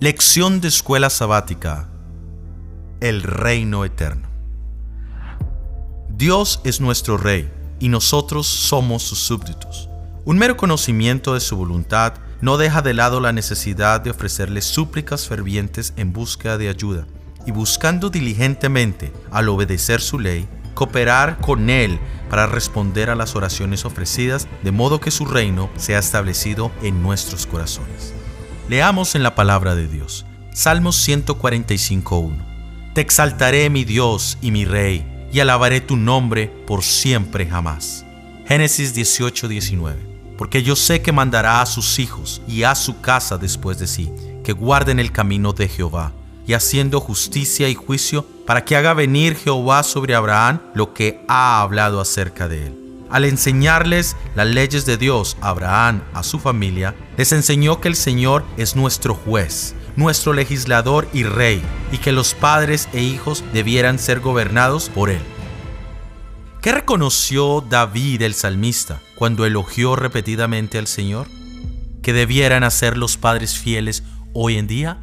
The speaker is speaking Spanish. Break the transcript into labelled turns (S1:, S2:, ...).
S1: Lección de escuela sabática. El reino eterno. Dios es nuestro rey y nosotros somos sus súbditos. Un mero conocimiento de su voluntad no deja de lado la necesidad de ofrecerle súplicas fervientes en búsqueda de ayuda y buscando diligentemente, al obedecer su ley, cooperar con Él para responder a las oraciones ofrecidas, de modo que su reino sea establecido en nuestros corazones. Leamos en la palabra de Dios. Salmos 145.1. Te exaltaré mi Dios y mi Rey, y alabaré tu nombre por siempre jamás. Génesis 18.19. Porque yo sé que mandará a sus hijos y a su casa después de sí, que guarden el camino de Jehová, y haciendo justicia y juicio, para que haga venir Jehová sobre Abraham lo que ha hablado acerca de él al enseñarles las leyes de Dios a Abraham, a su familia, les enseñó que el Señor es nuestro juez, nuestro legislador y rey, y que los padres e hijos debieran ser gobernados por él. ¿Qué reconoció David el salmista cuando elogió repetidamente al Señor? ¿Que debieran hacer los padres fieles hoy en día?